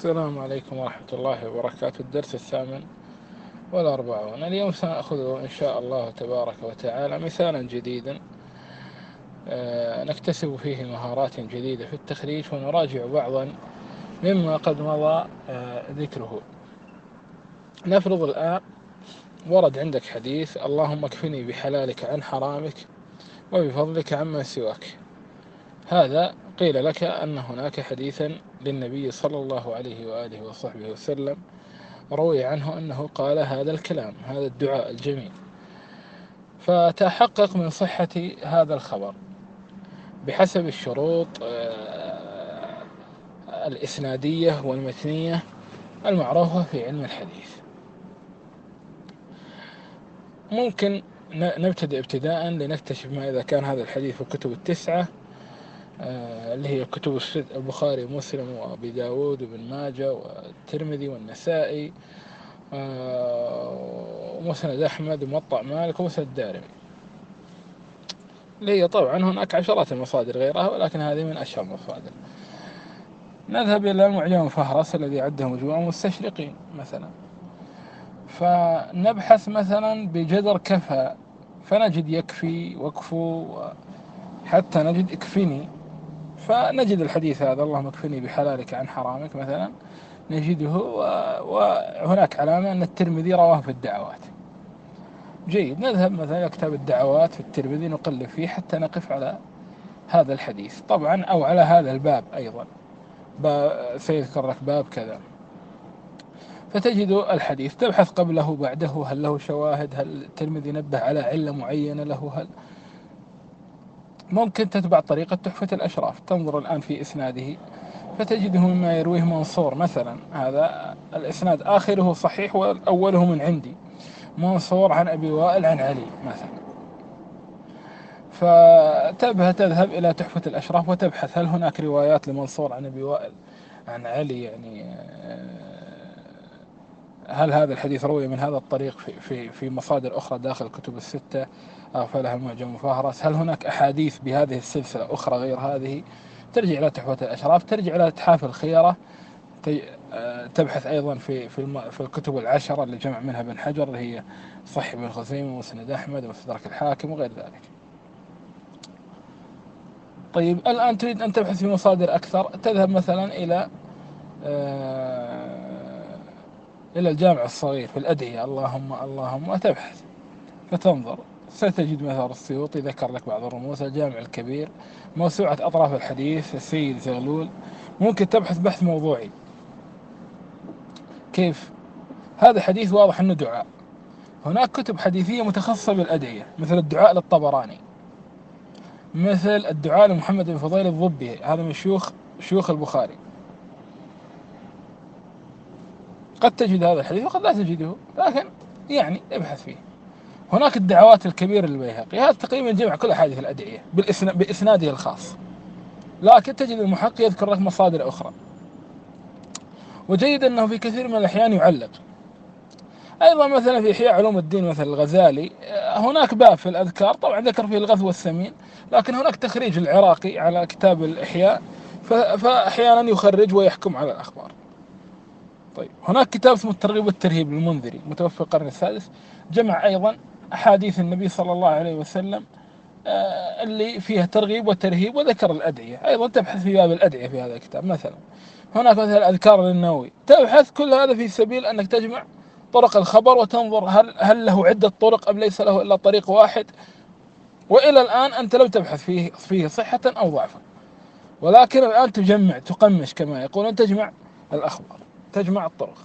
السلام عليكم ورحمة الله وبركاته. الدرس الثامن والأربعون. اليوم سنأخذ إن شاء الله تبارك وتعالى مثالا جديدا. آه، نكتسب فيه مهارات جديدة في التخريج ونراجع بعضا مما قد مضى آه، ذكره. نفرض الآن ورد عندك حديث اللهم اكفني بحلالك عن حرامك وبفضلك عما سواك. هذا قيل لك أن هناك حديثا للنبي صلى الله عليه وآله وصحبه وسلم روي عنه أنه قال هذا الكلام هذا الدعاء الجميل. فتحقق من صحة هذا الخبر بحسب الشروط آه، الإسنادية والمتنية المعروفة في علم الحديث. ممكن نبتدئ ابتداء لنكتشف ما إذا كان هذا الحديث في الكتب التسعة اللي هي كتب البخاري ومسلم وأبي داود وابن ماجة والترمذي والنسائي آه، ومسند أحمد ومطع مالك ومسند الدارمي. اللي هي طبعا هناك عشرات المصادر غيرها ولكن هذه من أشهر المصادر. نذهب إلى المعجم الفهرس الذي عده مجموعة المستشرقين مثلا. فنبحث مثلا بجدر كفى فنجد يكفي وكفو حتى نجد اكفني. فنجد الحديث هذا اللهم اكفني بحلالك عن حرامك مثلا. نجده وهناك علامة أن الترمذي رواه في الدعوات. جيد. نذهب مثلا كتاب الدعوات في الترمذي نقلب فيه حتى نقف على هذا الحديث. طبعا أو على هذا الباب أيضا. سيذكر لك باب كذا. فتجد الحديث تبحث قبله بعده هل له شواهد؟ هل الترمذي نبه على علة معينة له؟ هل ممكن تتبع طريقة تحفة الأشراف. تنظر الآن في إسناده فتجده مما يرويه منصور مثلا. هذا الإسناد آخره صحيح وأوله من عندي. منصور عن أبي وائل عن علي مثلا. فتبه تذهب إلى تحفة الأشراف وتبحث هل هناك روايات لمنصور عن أبي وائل عن علي؟ يعني هل هذا الحديث روي من هذا الطريق في, في, في مصادر أخرى داخل الكتب الستة؟ أغفلها المعجم فهرس هل هناك أحاديث بهذه السلسلة أخرى غير هذه؟ ترجع إلى تحفة الأشراف ترجع إلى إتحاف الخيرة آه، تبحث أيضا في في, في الكتب العشرة اللي جمع منها ابن حجر اللي هي صحيح بن خزيمة ومسند أحمد ومستدرك الحاكم وغير ذلك. طيب الآن تريد أن تبحث في مصادر أكثر. تذهب مثلا إلى آه، إلى الجامع الصغير في الأدعية. اللهم اللهم وتبحث فتنظر. ستجد مثلا السيوطي. ذكر لك بعض الرموز. الجامع الكبير. موسوعة أطراف الحديث. السيد زغلول. ممكن تبحث بحث موضوعي. كيف؟ هذا حديث واضح أنه دعاء. هناك كتب حديثية متخصصة بالأدعية مثل الدعاء للطبراني. مثل الدعاء لمحمد بن فضيل الضبي. هذا من شيوخ شيوخ البخاري. قد تجد هذا الحديث وقد لا تجده. لكن يعني ابحث فيه. هناك الدعوات الكبيرة للبيهقي. هذا تقريبا جمع كل أحاديث الأدعية بإسناده الخاص. لكن تجد المحقق يذكر لك مصادر أخرى. وجيد أنه في كثير من الأحيان يعلق. أيضا مثلا في إحياء علوم الدين مثل الغزالي هناك باب في الأذكار طبعا ذكر فيه الغث والسمين لكن هناك تخريج العراقي على كتاب الإحياء فأحيانا يخرج ويحكم على الأخبار. طيب. هناك كتاب اسمه الترغيب والترهيب للمنذري متوفى القرن السادس. جمع أيضا أحاديث النبي صلى الله عليه وسلم آه، اللي فيها ترغيب وترهيب وذكر الأدعية. أيضا تبحث في باب الأدعية في هذا الكتاب مثلا. هناك مثلا أذكار للنووي. تبحث كل هذا في سبيل أنك تجمع طرق الخبر وتنظر هل هل له عدة طرق أم ليس له إلا طريق واحد. وإلى الآن أنت لم تبحث فيه فيه صحة أو ضعفا. ولكن الآن تجمع تقمش كما يقولون تجمع الأخبار. تجمع الطرق.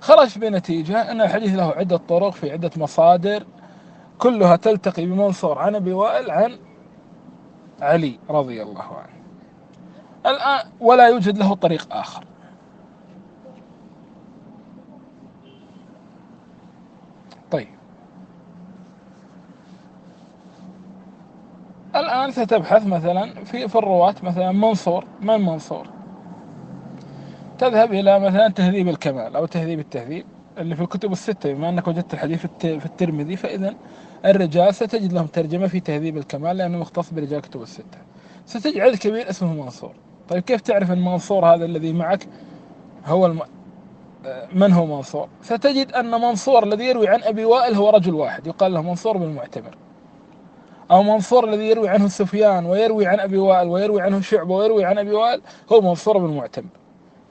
خرج بنتيجة أن الحديث له عدة طرق في عدة مصادر كلها تلتقي بمنصور عن أبي وائل عن علي رضي الله عنه. الآن ولا يوجد له طريق آخر. طيب. الآن ستبحث مثلا في في الرواة مثلا منصور من منصور؟ تذهب إلى مثلا تهذيب الكمال أو تهذيب التهذيب اللي في الكتب الستة بما أنك وجدت الحديث في الترمذي فإذا الرجال ستجد لهم ترجمة في تهذيب الكمال لأنه مختص برجال الكتب الستة. ستجد عدد كبير اسمه منصور. طيب كيف تعرف أن منصور هذا الذي معك هو الم... من هو منصور؟ ستجد أن منصور الذي يروي عن أبي وائل هو رجل واحد يقال له منصور بن المعتمر أو منصور الذي يروي عنه سفيان ويروي عن أبي وائل ويروي عنه شعبة ويروي عن أبي وائل هو منصور بن المعتمر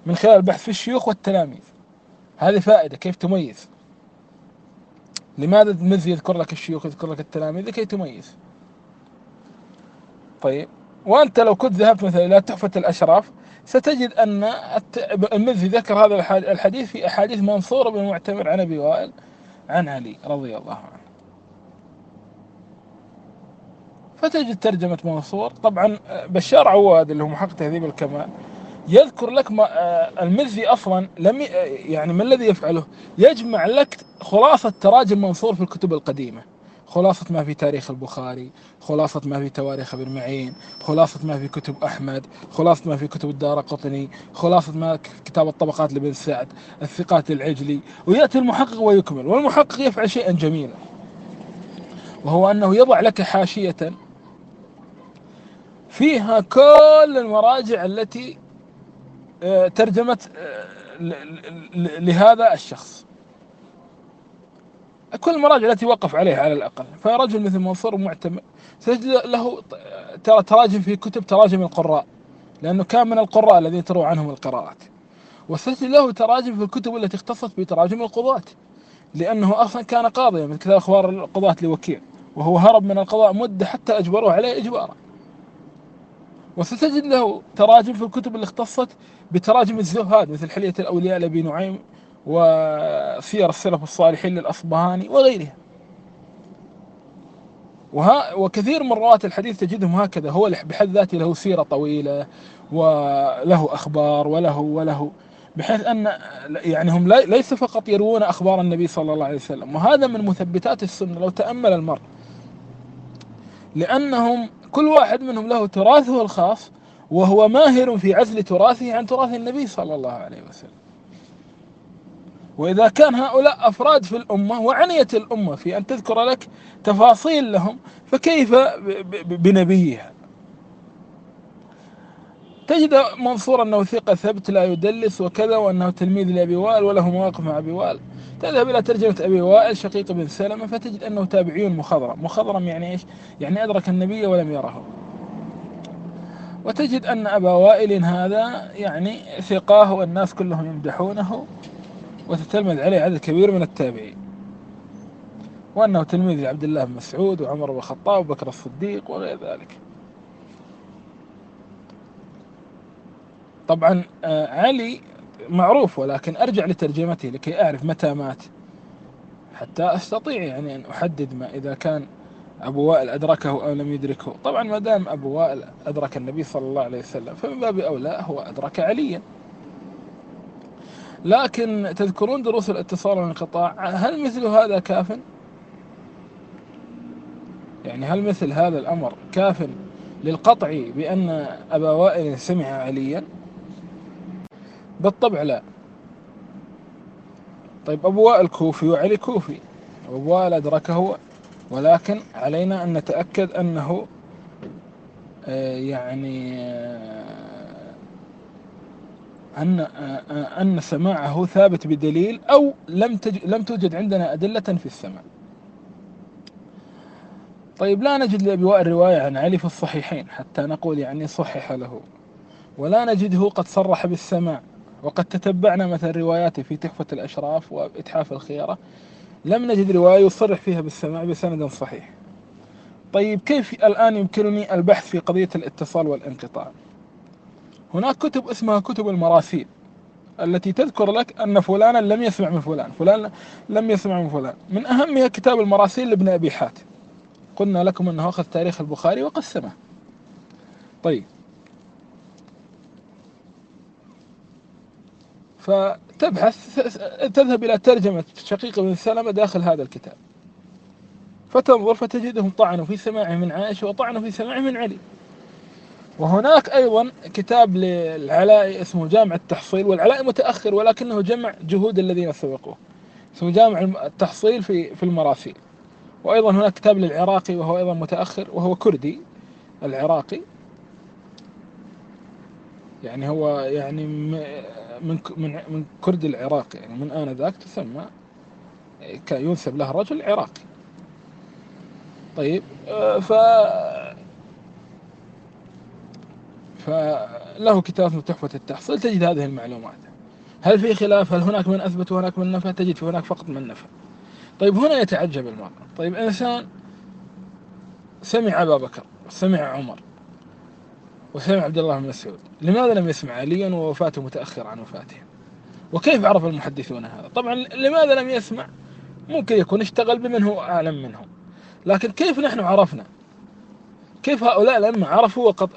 من خلال البحث في الشيوخ والتلاميذ. هذه فائدة كيف تميز؟ لماذا المزي يذكر لك الشيوخ يذكر لك التلاميذ؟ لكي تميز. طيب وأنت لو كنت ذهبت مثلا إلى تحفة الأشراف ستجد أن المزي ذكر هذا الحديث في أحاديث منصور بن معتمر عن أبي وائل عن علي رضي الله عنه. فتجد ترجمة منصور. طبعا بشار عواد اللي هو محقق تهذيب الكمال يذكر لك ما آه، المزي أصلا لم آه، يعني ما الذي يفعله؟ يجمع لك خلاصة تراجم منصور في الكتب القديمة. خلاصة ما في تاريخ البخاري خلاصة ما في تواريخ ابن معين خلاصة ما في كتب أحمد خلاصة ما في كتب الدار قطني خلاصة ما كتاب الطبقات لابن سعد الثقات العجلي ويأتي المحقق ويكمل. والمحقق يفعل شيئا جميلا. وهو أنه يضع لك حاشية فيها كل المراجع التي آه، ترجمت آه، لهذا الشخص. كل المراجع التي وقف عليها على الأقل. فرجل مثل منصور معتمد. تجد له ترى تراجم في كتب تراجم القراء لأنه كان من القراء الذين تروى عنهم القراءات. وستجد له تراجم في الكتب التي اختصت بتراجم القضاة لأنه أصلا كان قاضيا من كتاب أخبار القضاة لوكيع وهو هرب من القضاء مدة حتى أجبروه عليه إجبارا. وستجد له تراجم في الكتب اللي اختصت بتراجم الزهاد مثل حلية الأولياء لأبي نعيم وسير السلف الصالحين للأصبهاني وغيرها وها وكثير من رواة الحديث تجدهم هكذا هو بحد ذاته له سيرة طويلة وله أخبار وله وله بحيث أن يعني هم ليس فقط يروون أخبار النبي صلى الله عليه وسلم. وهذا من مثبتات السنة لو تأمل المرء. لأنهم كل واحد منهم له تراثه الخاص وهو ماهر في عزل تراثه عن تراث النبي صلى الله عليه وسلم. وإذا كان هؤلاء أفراد في الأمة وعنيت الأمة في أن تذكر لك تفاصيل لهم فكيف بنبيها؟ تجد منصور أنه ثقة ثبت لا يدلس وكذا وأنه تلميذ لأبي وائل وله مواقف مع أبي وائل. تذهب إلى ترجمة أبي وائل شقيق بن سلمة فتجد أنه تابعي مخضرم. مخضرم يعني إيش؟ يعني أدرك النبي ولم يره. وتجد أن أبا وائل هذا يعني ثقاه والناس كلهم يمدحونه وتتلمذ عليه عدد كبير من التابعين. وأنه تلميذ لعبد الله بن مسعود وعمر بن الخطاب وبكر الصديق وغير ذلك. طبعا آه، علي معروف ولكن أرجع لترجمته لكي أعرف متى مات. حتى أستطيع يعني أن أحدد ما إذا كان أبو وائل أدركه أو لم يدركه. طبعا ما دام أبو وائل أدرك النبي صلى الله عليه وسلم فمن باب أولى هو أدرك عليا. لكن تذكرون دروس الاتصال والانقطاع هل مثل هذا كاف؟ يعني هل مثل هذا الأمر كاف للقطع بأن أبا وائل سمع عليا؟ بالطبع لا. طيب أبو وائل كوفي وعلي كوفي أبو وائل أدركه ولكن علينا أن نتأكد أنه آه، يعني آه، أن آه، أن سماعه ثابت بدليل أو لم لم توجد عندنا أدلة في السماع. طيب لا نجد لأبي وائل رواية عن علي في الصحيحين حتى نقول يعني صحح له. ولا نجده قد صرح بالسماع. وقد تتبعنا مثلا رواياته في تحفة الأشراف وإتحاف الخيرة. لم نجد رواية يصرح فيها بالسماع بسند صحيح. طيب كيف الآن يمكنني البحث في قضية الاتصال والانقطاع؟ هناك كتب اسمها كتب المراسيل التي تذكر لك أن فلانا لم يسمع من فلان فلان لم يسمع من فلان. من أهمها كتاب المراسيل لابن أبي حاتم. قلنا لكم أنه أخذ تاريخ البخاري وقسمه. طيب فتبحث تذهب إلى ترجمة شقيق بن سلمة داخل هذا الكتاب. فتنظر فتجدهم طعنوا في سماعه من عائشة وطعنوا في سماعه من علي. وهناك أيضا كتاب للعلاء اسمه جامع التحصيل والعلاء متأخر ولكنه جمع جهود الذين سبقوه. اسمه جامع التحصيل في في المراسيل. وأيضا هناك كتاب للعراقي وهو أيضا متأخر وهو كردي العراقي. يعني هو يعني من من من كرد العراق يعني من آنذاك تسمى كان ينسب له رجل عراقي. طيب آه، ف فله كتاب اسمه تحفة التحصيل تجد هذه المعلومات. هل في خلاف؟ هل هناك من أثبت وهناك من نفى؟ تجد في هناك فقط من نفى. طيب هنا يتعجب المرء. طيب إنسان سمع أبا بكر وسمع عمر. وسمع عبد الله بن مسعود. لماذا لم يسمع؟ عليا ووفاته متأخر عن وفاته. وكيف عرف المحدثون هذا؟ طبعا لماذا لم يسمع؟ ممكن يكون اشتغل بمن هو أعلم منهم. لكن كيف نحن عرفنا؟ كيف هؤلاء لما عرفوا وقد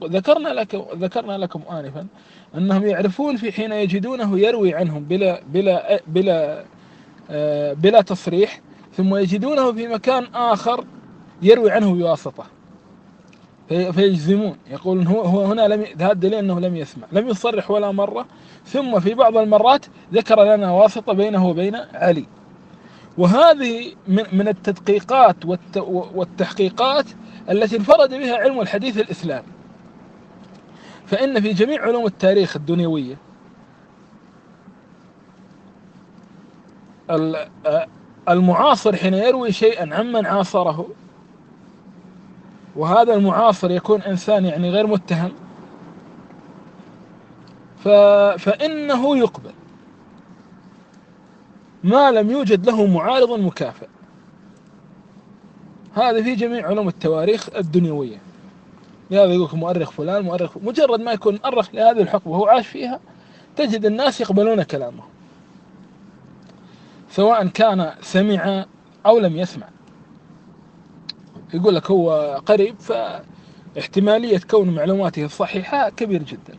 وذكرنا لك ذكرنا لكم آنفا أنهم يعرفون في حين يجدونه يروي عنهم بلا بلا بلا آه، بلا تصريح ثم يجدونه في مكان آخر يروي عنه بواسطة. فيجزمون يقولون هو هو هنا لم هذا دليل أنه لم يسمع. لم يصرح ولا مرة. ثم في بعض المرات ذكر لنا واسطة بينه وبين علي. وهذه من من التدقيقات والتحقيقات التي انفرد بها علم الحديث الاسلامي فإن في جميع علوم التاريخ الدنيوية المعاصر حين يروي شيئا عمن عاصره وهذا المعاصر يكون إنسان يعني غير متهم. ف... فإنه يقبل. ما لم يوجد له معارض مكافئ. هذا في جميع علوم التواريخ الدنيوية. لهذا يقول مؤرخ فلان مؤرخ مجرد ما يكون مؤرخ لهذه الحقبة وهو عاش فيها تجد الناس يقبلون كلامه. سواء كان سمع أو لم يسمع. يقول لك هو قريب فاحتمالية كون معلوماته الصحيحة كبير جدا.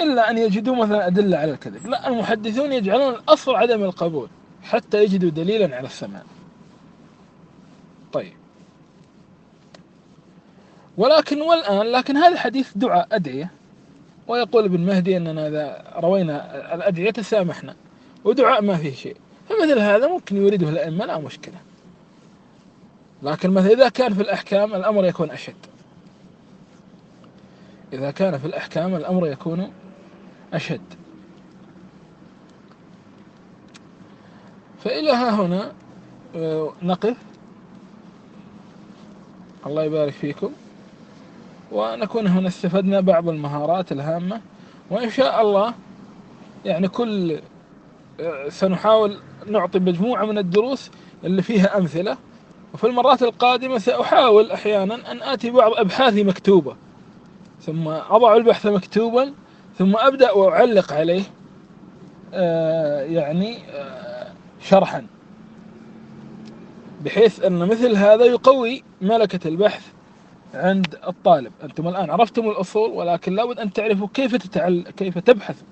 إلا أن يجدوا مثلا أدلة على الكذب. لا المحدثون يجعلون الأصل عدم القبول حتى يجدوا دليلا على السماع طيب. ولكن والآن لكن هذا الحديث دعاء أدعية. ويقول ابن مهدي أننا إذا روينا الأدعية تسامحنا. ودعاء ما فيه شيء. فمثل هذا ممكن يريده الأئمة لا مشكلة. لكن مثلا إذا كان في الأحكام الأمر يكون أشد. إذا كان في الأحكام الأمر يكون أشد. فإلى ها هنا آه، نقف. الله يبارك فيكم. ونكون هنا استفدنا بعض المهارات الهامة. وإن شاء الله يعني كل آه، سنحاول نعطي مجموعة من الدروس اللي فيها أمثلة. وفي المرات القادمة سأحاول أحيانا أن آتي بعض أبحاثي مكتوبة. ثم أضع البحث مكتوبا ثم أبدأ وأعلق عليه آه يعني آه شرحا. بحيث أن مثل هذا يقوي ملكة البحث عند الطالب. أنتم الآن عرفتم الأصول ولكن لابد أن تعرفوا كيف تتعل كيف تبحث